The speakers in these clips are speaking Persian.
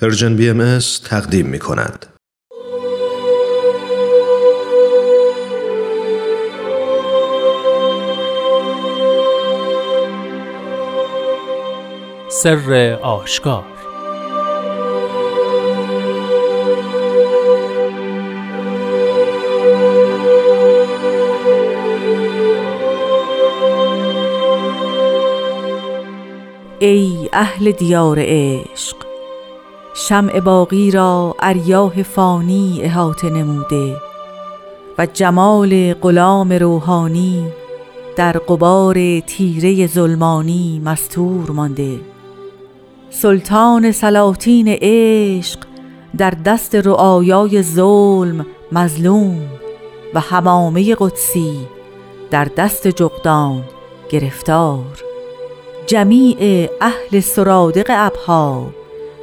پرژن بی ام تقدیم می کند. سر آشکار ای اهل دیار عشق شمع باقی را اریاه فانی احاطه نموده و جمال غلام روحانی در قبار تیره ظلمانی مستور مانده. سلطان سلاطین عشق در دست رعایای ظلم مظلوم و همامه قدسی در دست جغدان گرفتار. جمیع اهل سرادق ابها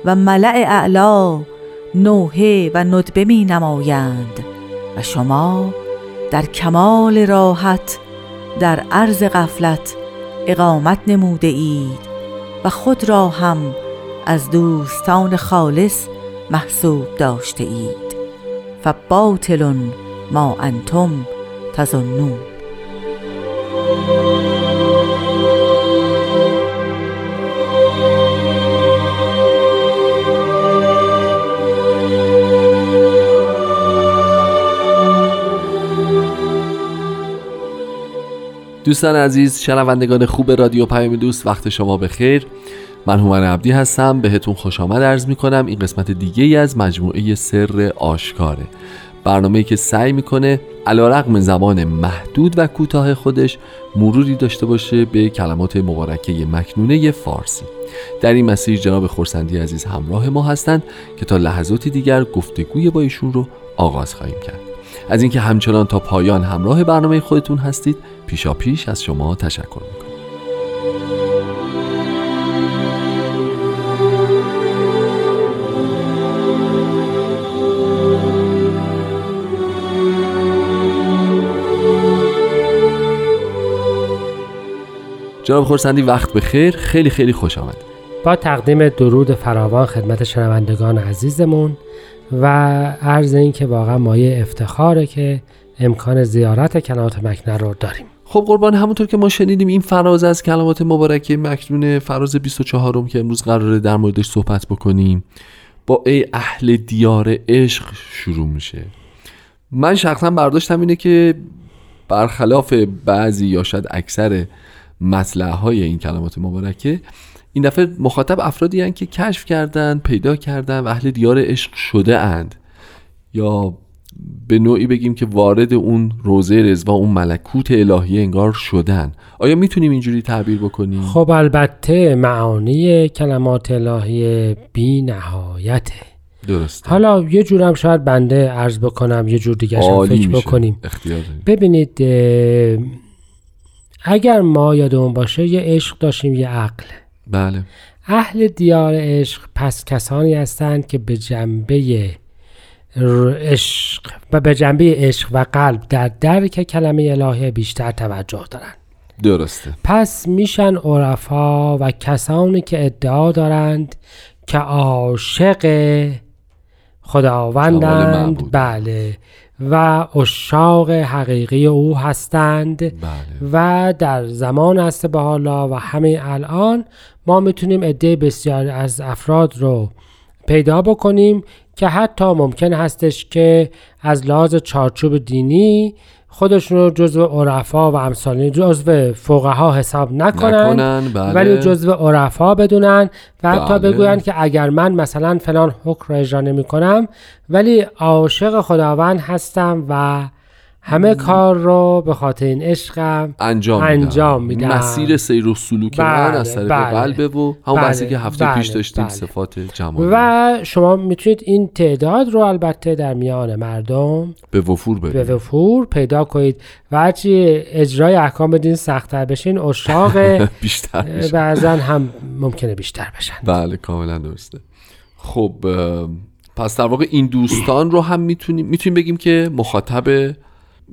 و ملع اعلا نوحه و ندبه می نمایند. و شما در کمال راحت در عرض غفلت اقامت نموده اید و خود را هم از دوستان خالص محسوب داشته اید. باطل ما انتم تظنون. دوستان عزیز شنوندگان خوب رادیو پیام دوست وقت شما بخیر. من هومن عبدی هستم. بهتون خوش آمد. عرض می کنم این قسمت دیگه ای از مجموعه سر آشکاره. برنامه‌ای که سعی می‌کنه علیرغم زمان محدود و کوتاه خودش مروری داشته باشه به کلمات مبارکه مکنونه فارسی. در این مسیر جناب خورسندی عزیز همراه ما هستند که تا لحظاتی دیگر گفتگوی با ایشون رو آغاز خواهیم کرد. از اینکه همچنان تا پایان همراه برنامه خودتون هستید پیشا پیش از شما تشکر می‌کنم. جناب خورسندی وقت به خیر. خیلی خیلی خوش آمد با تقدیم درود فراوان خدمت شنوندگان عزیزمون و عرض این که واقعا مایه افتخاره که امکان زیارت کلمات مکنه رو داریم. خب قربان همونطور که ما شنیدیم این فراز از کلمات مبارکه مکنون فراز 24 م که امروز قراره در موردش صحبت بکنیم با ای اهل دیار عشق شروع میشه. من شخصا برداشتم اینه که برخلاف بعضی یا شاید اکثر مطلع های این کلمات مبارکه این دفعه مخاطب افرادی هن که کشف کردن پیدا کردن و اهل دیار عشق شده اند یا به نوعی بگیم که وارد اون روزه رزوا اون ملکوت الهی انگار شدن آیا می‌تونیم اینجوری تعبیر بکنیم؟ خب البته معانی کلمات الهی بی نهایته درسته. حالا یه جورم شاید بنده عرض بکنم یه جور دیگه فکر بکنیم. ببینید اگر ما یادمون باشه یه عشق داشتیم یه عقل. بله. اهل دیار عشق پس کسانی هستند که به جنبه عشق و به جنبه عشق و قلب در درک کلمه الهی بیشتر توجه دارند. درسته. پس میشن عرفا و کسانی که ادعا دارند که عاشق خداوندند. بله. و اشاق حقیقی او هستند بله. و در زمان است به حالا و همه الان ما می‌تونیم عده بسیار از افراد رو پیدا بکنیم که حتی ممکن هستش که از لحاظ چارچوب دینی خودشون رو جزو عرفا و امثال جزو فقها حساب نکنن, بله. ولی جزو عرفا بدونن و حتی بله. بگویند که اگر من مثلا فلان حکم را اجرا نمی کنم ولی عاشق خداوند هستم و همه کار رو به خاطر این عشقم انجام, انجام میدم. مسیر سیر و سلوک بله، من از طریق بله، قلبه و همون بله، که هفته بله، پیش داشتیم بله. صفات جمالی و شما می‌تونید این تعداد رو البته در میان مردم به وفور به وفور پیدا کنید و هرچی اجرای احکام بدین سختتر بشین اشاق بیشتر بعضا هم ممکنه بیشتر بشن. بله کاملا درسته. خب پس در واقع این دوستان رو هم می‌تونیم می‌تونیم بگیم که مخاطب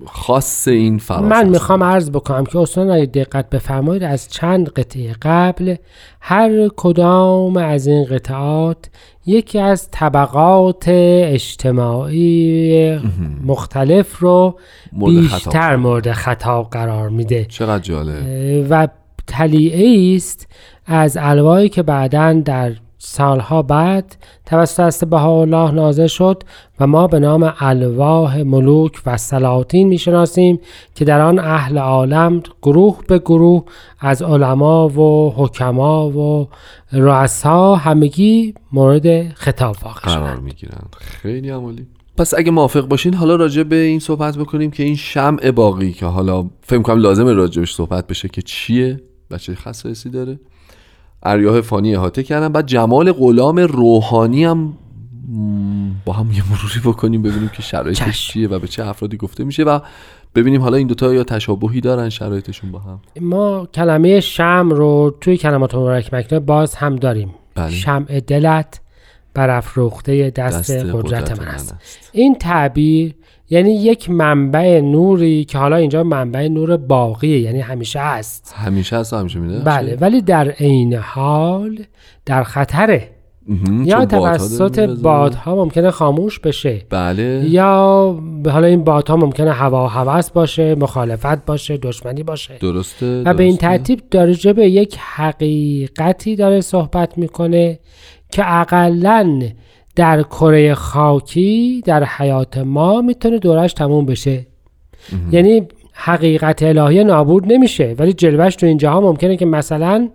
خاص این فراز من. می‌خوام عرض بکنم که اصلا اگه دقت بفرمایید از چند قطعه قبل هر کدام از این قطعات یکی از طبقات اجتماعی مختلف رو. بیشتر مورد خطاب قرار میده چقدر جالب و تلیعه است از الوایی که بعدا در سالها بعد توسط بهاءالله نازل شد و ما به نام الواح ملوک و سلاطین می‌شناسیم که در آن اهل عالم گروه به گروه از علما و حکما و رؤسا همگی مورد خطاب واقع قرار می‌گیرن خیلی عمالی. پس اگه موافق باشین حالا راجع به این صحبت بکنیم که این شمع باقی که حالا فکر کنم لازمه راجبش صحبت بشه که چیه و چه خصائصی داره. اریاه فانی احاطه کردن. بعد جمال غلام روحانی هم با هم یه مروری بکنیم ببینیم که شرایطش. چیه و به چه افرادی گفته میشه و ببینیم حالا این دوتا یا تشابهی دارن شرایطشون با هم. ما کلمه شم رو توی کلمات مبارک مکنه باز هم داریم. بله. شمع دلت برافروخته دست, دست قدرت, من است. این تعبیر یعنی یک منبع نوری که حالا اینجا منبع نور باقیه یعنی همیشه هست. همیشه هست همیشه میده؟ بله ولی در عین حال در خطره. یا توسط. بادها ممکنه خاموش بشه. بله. یا حالا این بادها ممکنه هوا و هوس باشه مخالفت باشه دشمنی باشه. درسته و به این. ترتیب داره به یک حقیقتی داره صحبت می‌کنه که اقلا در کره خاکی در حیات ما می‌تونه دورش تموم بشه. یعنی حقیقت الهی نابود نمیشه. ولی جلوش تو این جهان ممکنه که مثلا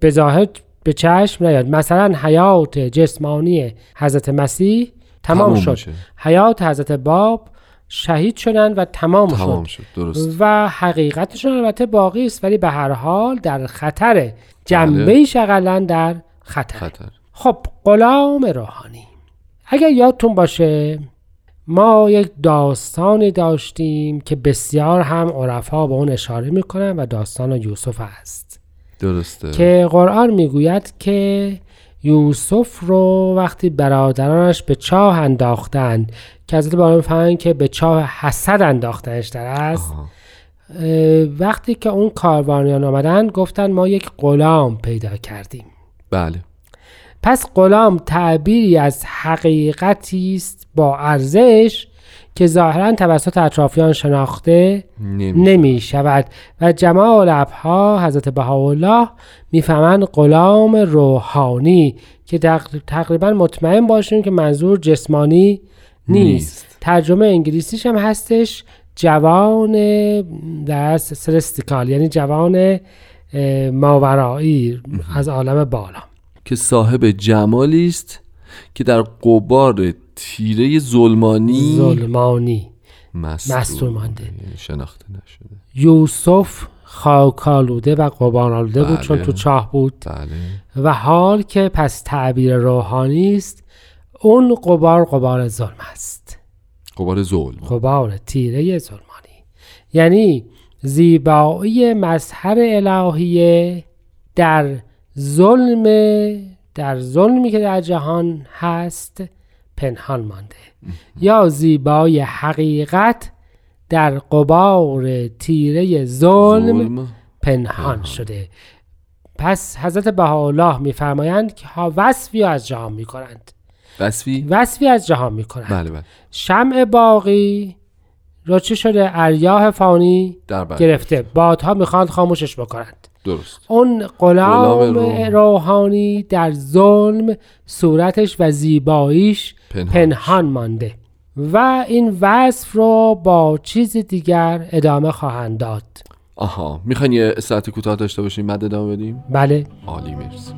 به ظاهر به چشم نیاد. مثلا حیات جسمانی حضرت مسیح تمام, تمام شد. میشه. حیات حضرت باب شهید شدن و تمام, تمام شد. شد. درست. و حقیقتشون البته باقی است. ولی به هر حال در خطره. بله. جنبه اقلا در خطر. خطر. خب غلام روحانی. اگر یادتون باشه ما یک داستانی داشتیم که بسیار هم عرفا به اون اشاره می‌کنن و داستان یوسف است. درسته. که قرآن می‌گوید که یوسف رو وقتی برادرانش به چاه انداختند که حضرت باران می‌فهمن که به چاه حسد انداختنش در است وقتی که اون کاروانیان آمدن گفتن ما یک غلام پیدا کردیم. بله. پس غلام تعبیری از حقیقتی است با ارزش که ظاهرا توسط اطرافیان شناخته نمی شود و جمال ابها حضرت بهاءالله می‌فهمند غلام روحانی که تق- تقریبا مطمئن باشیم که منظور جسمانی نیست, نیست. ترجمه انگلیسیش هم هستش جوان در سرستیکال یعنی جوان ماورایی از عالم بالا. که صاحب جمالی است که در قبار تیره ظلمانی ظلمانی مستور مانده. یعنی شناخته نشده. یوسف خاکالوده و قبار آلوده بود بله. چون تو چاه بود. بله. و حال که پس تعبیر روحانی است اون قبار قبار ظلم است. قبار ظلم. قبار تیره ظلمانی. یعنی زیبایی مظهر الهیه در ظلم در ظلمی که در جهان هست پنهان مانده. یا زیبایی حقیقت در قبار تیره ظلم پنهان شده. پس حضرت بهاءالله میفرمایند که ها وصفی از جهان می‌کنند. وصفی؟ وصفی از جهان می‌کنند. بله بله. شمع باقی را چی شده؟ اریاه فانی در بر گرفته. بادها می‌خواند خاموشش بکنند. درست. اون غلام غلام روح. روحانی در ظلم صورتش و زیباییش پنهان. پنهان مانده و این وصف رو با چیز دیگر ادامه خواهند داد. آها می‌خواین یه ساعت کوتاه داشته باشیم بعد ادامه بدیم؟ بله. عالی مرسی.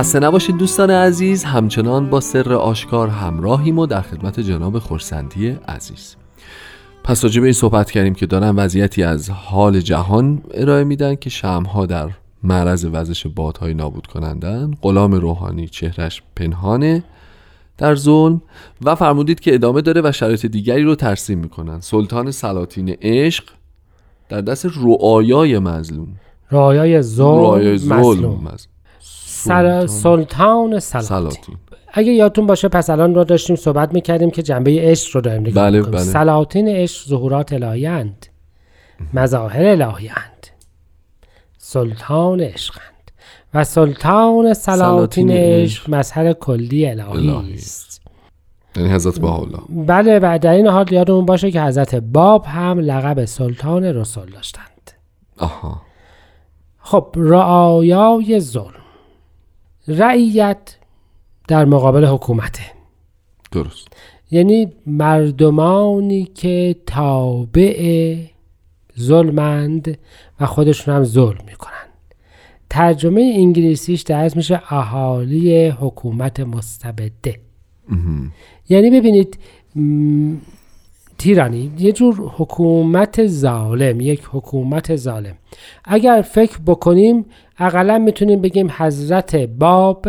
خسته نباشید دوستان عزیز. همچنان با سر آشکار همراهیم و در خدمت جناب خورسندی عزیز. پس راجع به این صحبت کردیم که دارن وضعیتی از حال جهان ارائه میدن که شمها در معرض وزش بادهای نابود کنندن. غلام روحانی چهرش پنهانه در ظلم و فرمودید که ادامه داره و شرایط دیگری رو ترسیم می‌کنن. سلطان سلاطین عشق در دست رعایای مظلوم. رعایای ظلم مظلوم. سر... سلطان. سلاطین. اگه یادتون باشه پس الان رو داشتیم صحبت می‌کردیم که جنبه عشق رو داریم نگاه بله،. بله. سلاطین عشق ظهورات الهیند مظاهر الهیند سلطان عشقند و سلطان سلاطین عشق مظهر کلی الهی است. یعنی حضرت بهاءالله. بله و در این حال یادمون باشه که حضرت باب هم لقب سلطان رسول داشتند. آها. خب رعایای ظلم. رعیت در مقابل حکومته. درست. یعنی مردمانی که تابع ظلمند و خودشون هم ظلم می‌کنن. ترجمه انگلیسیش درست میشه اهالی حکومت مستبده. یعنی ببینید تیرانی یه جور حکومت ظالم یک حکومت ظالم. اگر فکر بکنیم اقلا می‌تونیم بگیم حضرت باب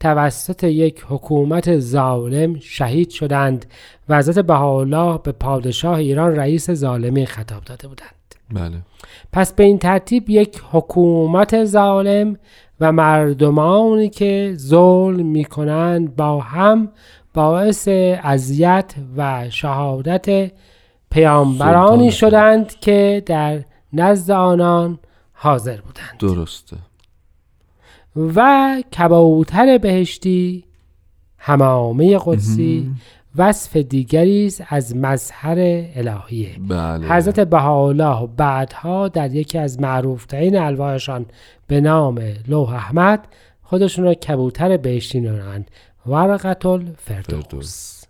توسط یک حکومت ظالم شهید شدند و حضرت بهاءالله به پادشاه ایران رئیس ظالمی خطاب داده بودند. بله. پس به این ترتیب یک حکومت ظالم و مردمانی که ظلم می‌کنند با هم باعث اذیت و شهادت پیامبرانی. شدند که در نزد آنان حاضر بودند. درسته. و کبوتر بهشتی همامه قدسی وصف دیگری است از مظهر الهیه. بله. حضرت بهاءالله بعدها در یکی از معروفترین الواحشان به نام لوح احمد خودشون را کبوتر بهشتی نامند ورقت الفردوس فردوس.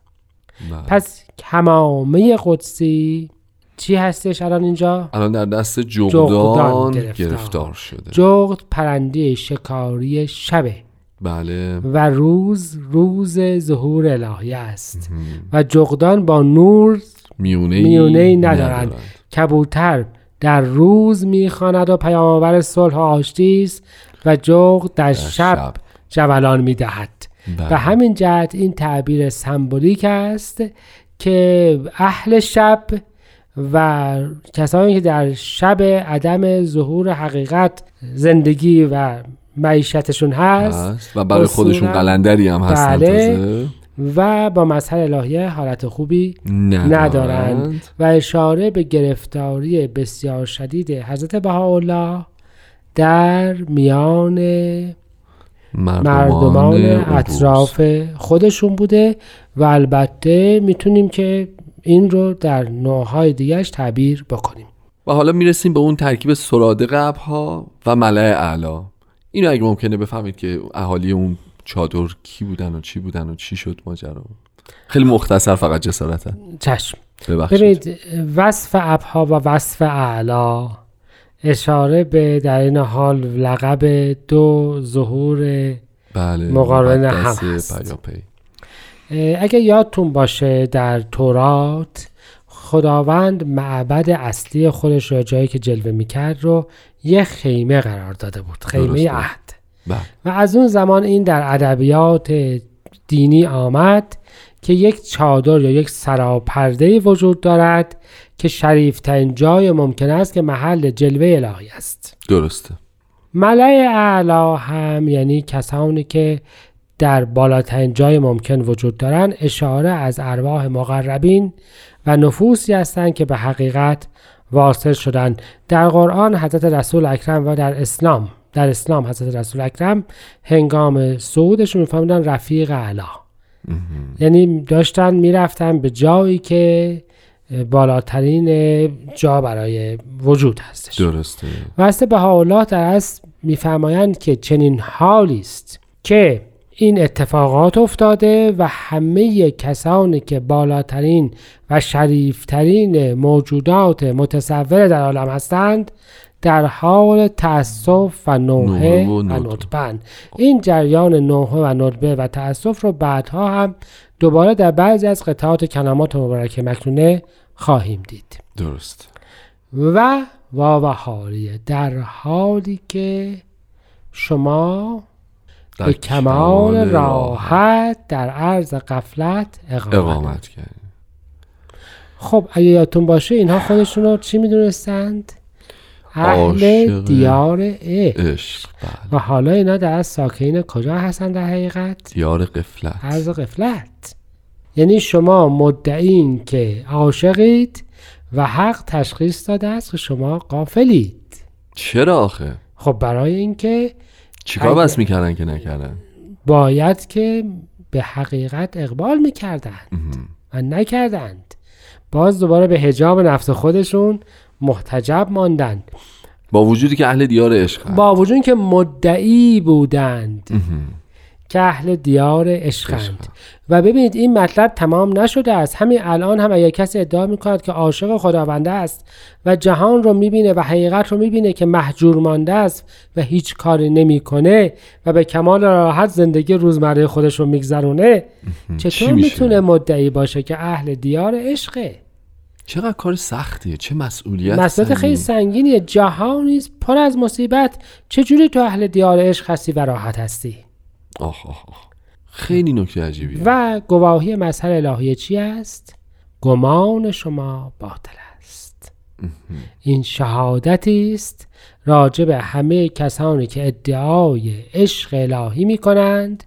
بله. پس کمامه قدسی چی هستش الان اینجا؟ الان در دست جغدان جغدان گرفتار. گرفتار شده جغد پرنده شکاری شبه بله و روز روز ظهور الهی است و جغدان با نور میونه میونه ای ندارند کبوتر در روز می‌خواند و پیامآور صلح و آشتی است و جغد در شب شب. جولان می‌دهد به همین جهت این تعبیر سمبولیک است که اهل شب و کسانی که در شب عدم ظهور حقیقت زندگی و معیشتشون هست هست و برای خودشون قلندری هم هستن بله. و با مظهر الهیه حالت خوبی ندارند ندارند و اشاره به گرفتاری بسیار شدید حضرت بهاءالله در میان مردمان عروس. اطراف خودشون بوده و البته می‌تونیم که این رو در نوعهای دیگرش تعبیر بکنیم. و حالا می‌رسیم به اون ترکیب سراده قبها و ملع اعلا. اینو اگه ممکنه بفهمید که اهالی اون چادر کی بودن و چی بودن و چی شد ماجرا. خیلی مختصر فقط جسارتا. چشم. ببخشید. ببینید وصف ابها و وصف اعلا اشاره به در این حال لقب دو ظهور بله مقارن هم هست. اگه یادتون باشه در تورات خداوند معبد اصلی خودش رو جایی که جلوه می‌کرد رو یه خیمه قرار داده بود خیمه درسته. عهد بله و از اون زمان این در ادبیات دینی آمد که یک چادر یا یک سراپرده وجود دارد که شریفترین جای ممکن است که محل جلوه الهی است. درسته. ملع اعلا هم یعنی کسانی که در بالاترین جای ممکن وجود دارند اشاره از ارواح مقربین و نفوسی هستند که به حقیقت واصل شدند. در قرآن حضرت رسول اکرم و در اسلام در اسلام حضرت رسول اکرم هنگام صعودشون میفهمیدن رفیق اعلا یعنی داشتن می‌رفتن به جایی که بالاترین جا برای وجود هستش. درسته. واسه بهاءالله در اصل میفرمایند که چنین حالی است که این اتفاقات افتاده و همه کسانی که بالاترین و شریفترین موجودات متصور در عالم هستند در حال تأسف و نوحه و و. ندبن این جریان نوحه و ندبه و تأسف رو بعدها هم دوباره در بعضی از قطعات کلمات مبارکه مکنونه خواهیم دید. درست. و واو حالیه در حالی که شما در به کمال راحت در عرض قفلت اقامت, اقامت کرد خب اگه یادتون باشه اینها خودشون رو چی می‌دونستند؟ اهل دیار عشق. بله. و حالا اینا در ساکین کجا هستن در حقیقت؟ دیار قفلت عرض قفلت یعنی شما مدعین که عاشقید و حق تشخیص داده است که شما قافلید چرا آخه؟ خب برای اینکه چیکار بس می‌کردن که نکردن؟ باید که به حقیقت اقبال می‌کردند و نکردند. باز دوباره به هجاب نفس خودشون محتجب ماندند. با وجودی که اهل دیار عشق. با وجود که مدعی بودند که اهل دیار عشقند. و ببینید این مطلب تمام نشده است. همین الان هم اگر کسی ادعا می‌کند که عاشق خداونده است و جهان رو می‌بینه و حقیقت رو می‌بینه که محجور مانده است و هیچ کاری نمی‌کنه و به کمال راحت زندگی روزمره خودش رو میگذرونه چطور؟ می‌تونه مدعی باشه که اهل دیار عشقه؟ چقدر کار سختیه چه مسئولیت مسئله خیلی سنگین. سنگینیه جهانی پر از مصیبت. چجوری تو اهل دیار عشق هستی و راحت هستی؟ آخ آخ آخ خیلی نکته عجیبیه. و گواهی مظهر الهی چی است؟ گمان شما باطل است. این شهادتی است راجع به همه کسانی که ادعای عشق الهی می کنند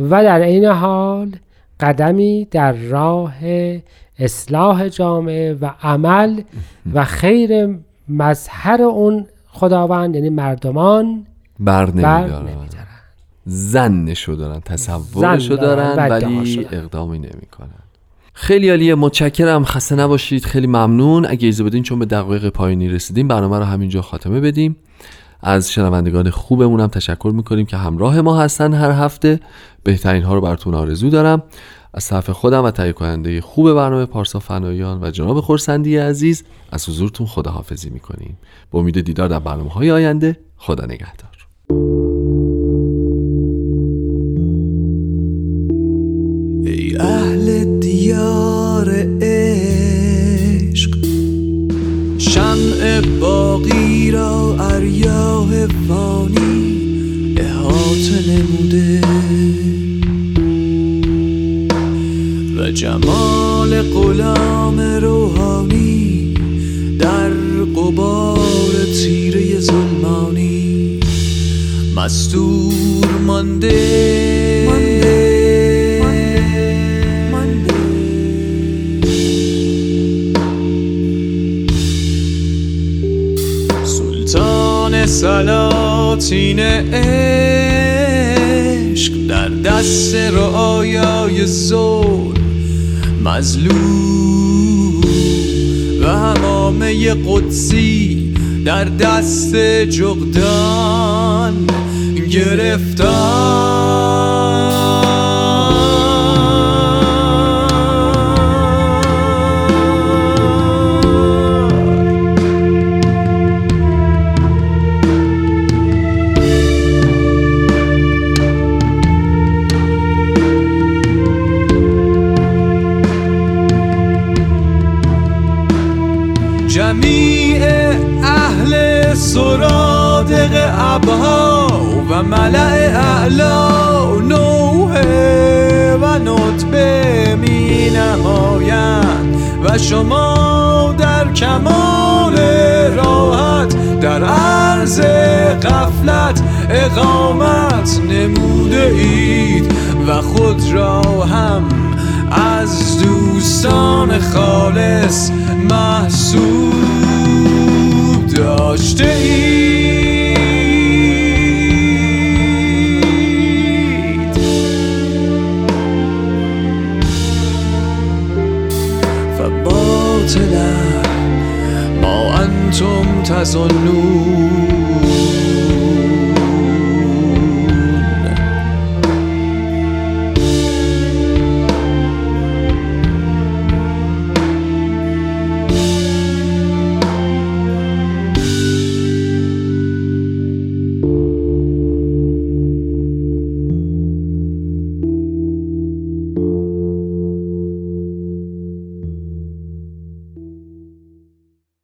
و در عین حال قدمی در راه اصلاح جامعه و عمل و خیر مظهر اون خداوند یعنی مردمان بر نمیدارن. زنشو دارن تصورشو دارن دارن ولی. اقدامی نمی‌کنن. خیلی عالیه متشکرم. خسته نباشید. خیلی ممنون. اگه اجازه بدین چون به دقایق پایانی رسیدیم برنامه رو همینجا خاتمه بدیم. از شنوندگان خوبمون هم تشکر می‌کنیم که همراه ما هستن هر هفته. بهترین ها رو براتون آرزو دارم. از طرف خودم و تهیه کننده خوب برنامه پارسا فنایان و جناب خورسندی عزیز از حضورتون خداحافظی می‌کنیم. با امید دیدار در برنامه های آینده خدا نگهدار. فانی احاطه نموده. و جمال غلام روحانی در قبار تیره ظلمانی مستور مانده سلاطین عشق در دست رعایای ظلم مظلوم و همامه قدسی در دست جغدان گرفتار. سرادق ابها و ملع اعلا نوحه و نطبه می نمایند و شما در کمال راحت در عرض قفلت اقامت نموده اید و خود را هم از دوستان خالص محسوب داشته اید. فباطلا ما انتم تظنون.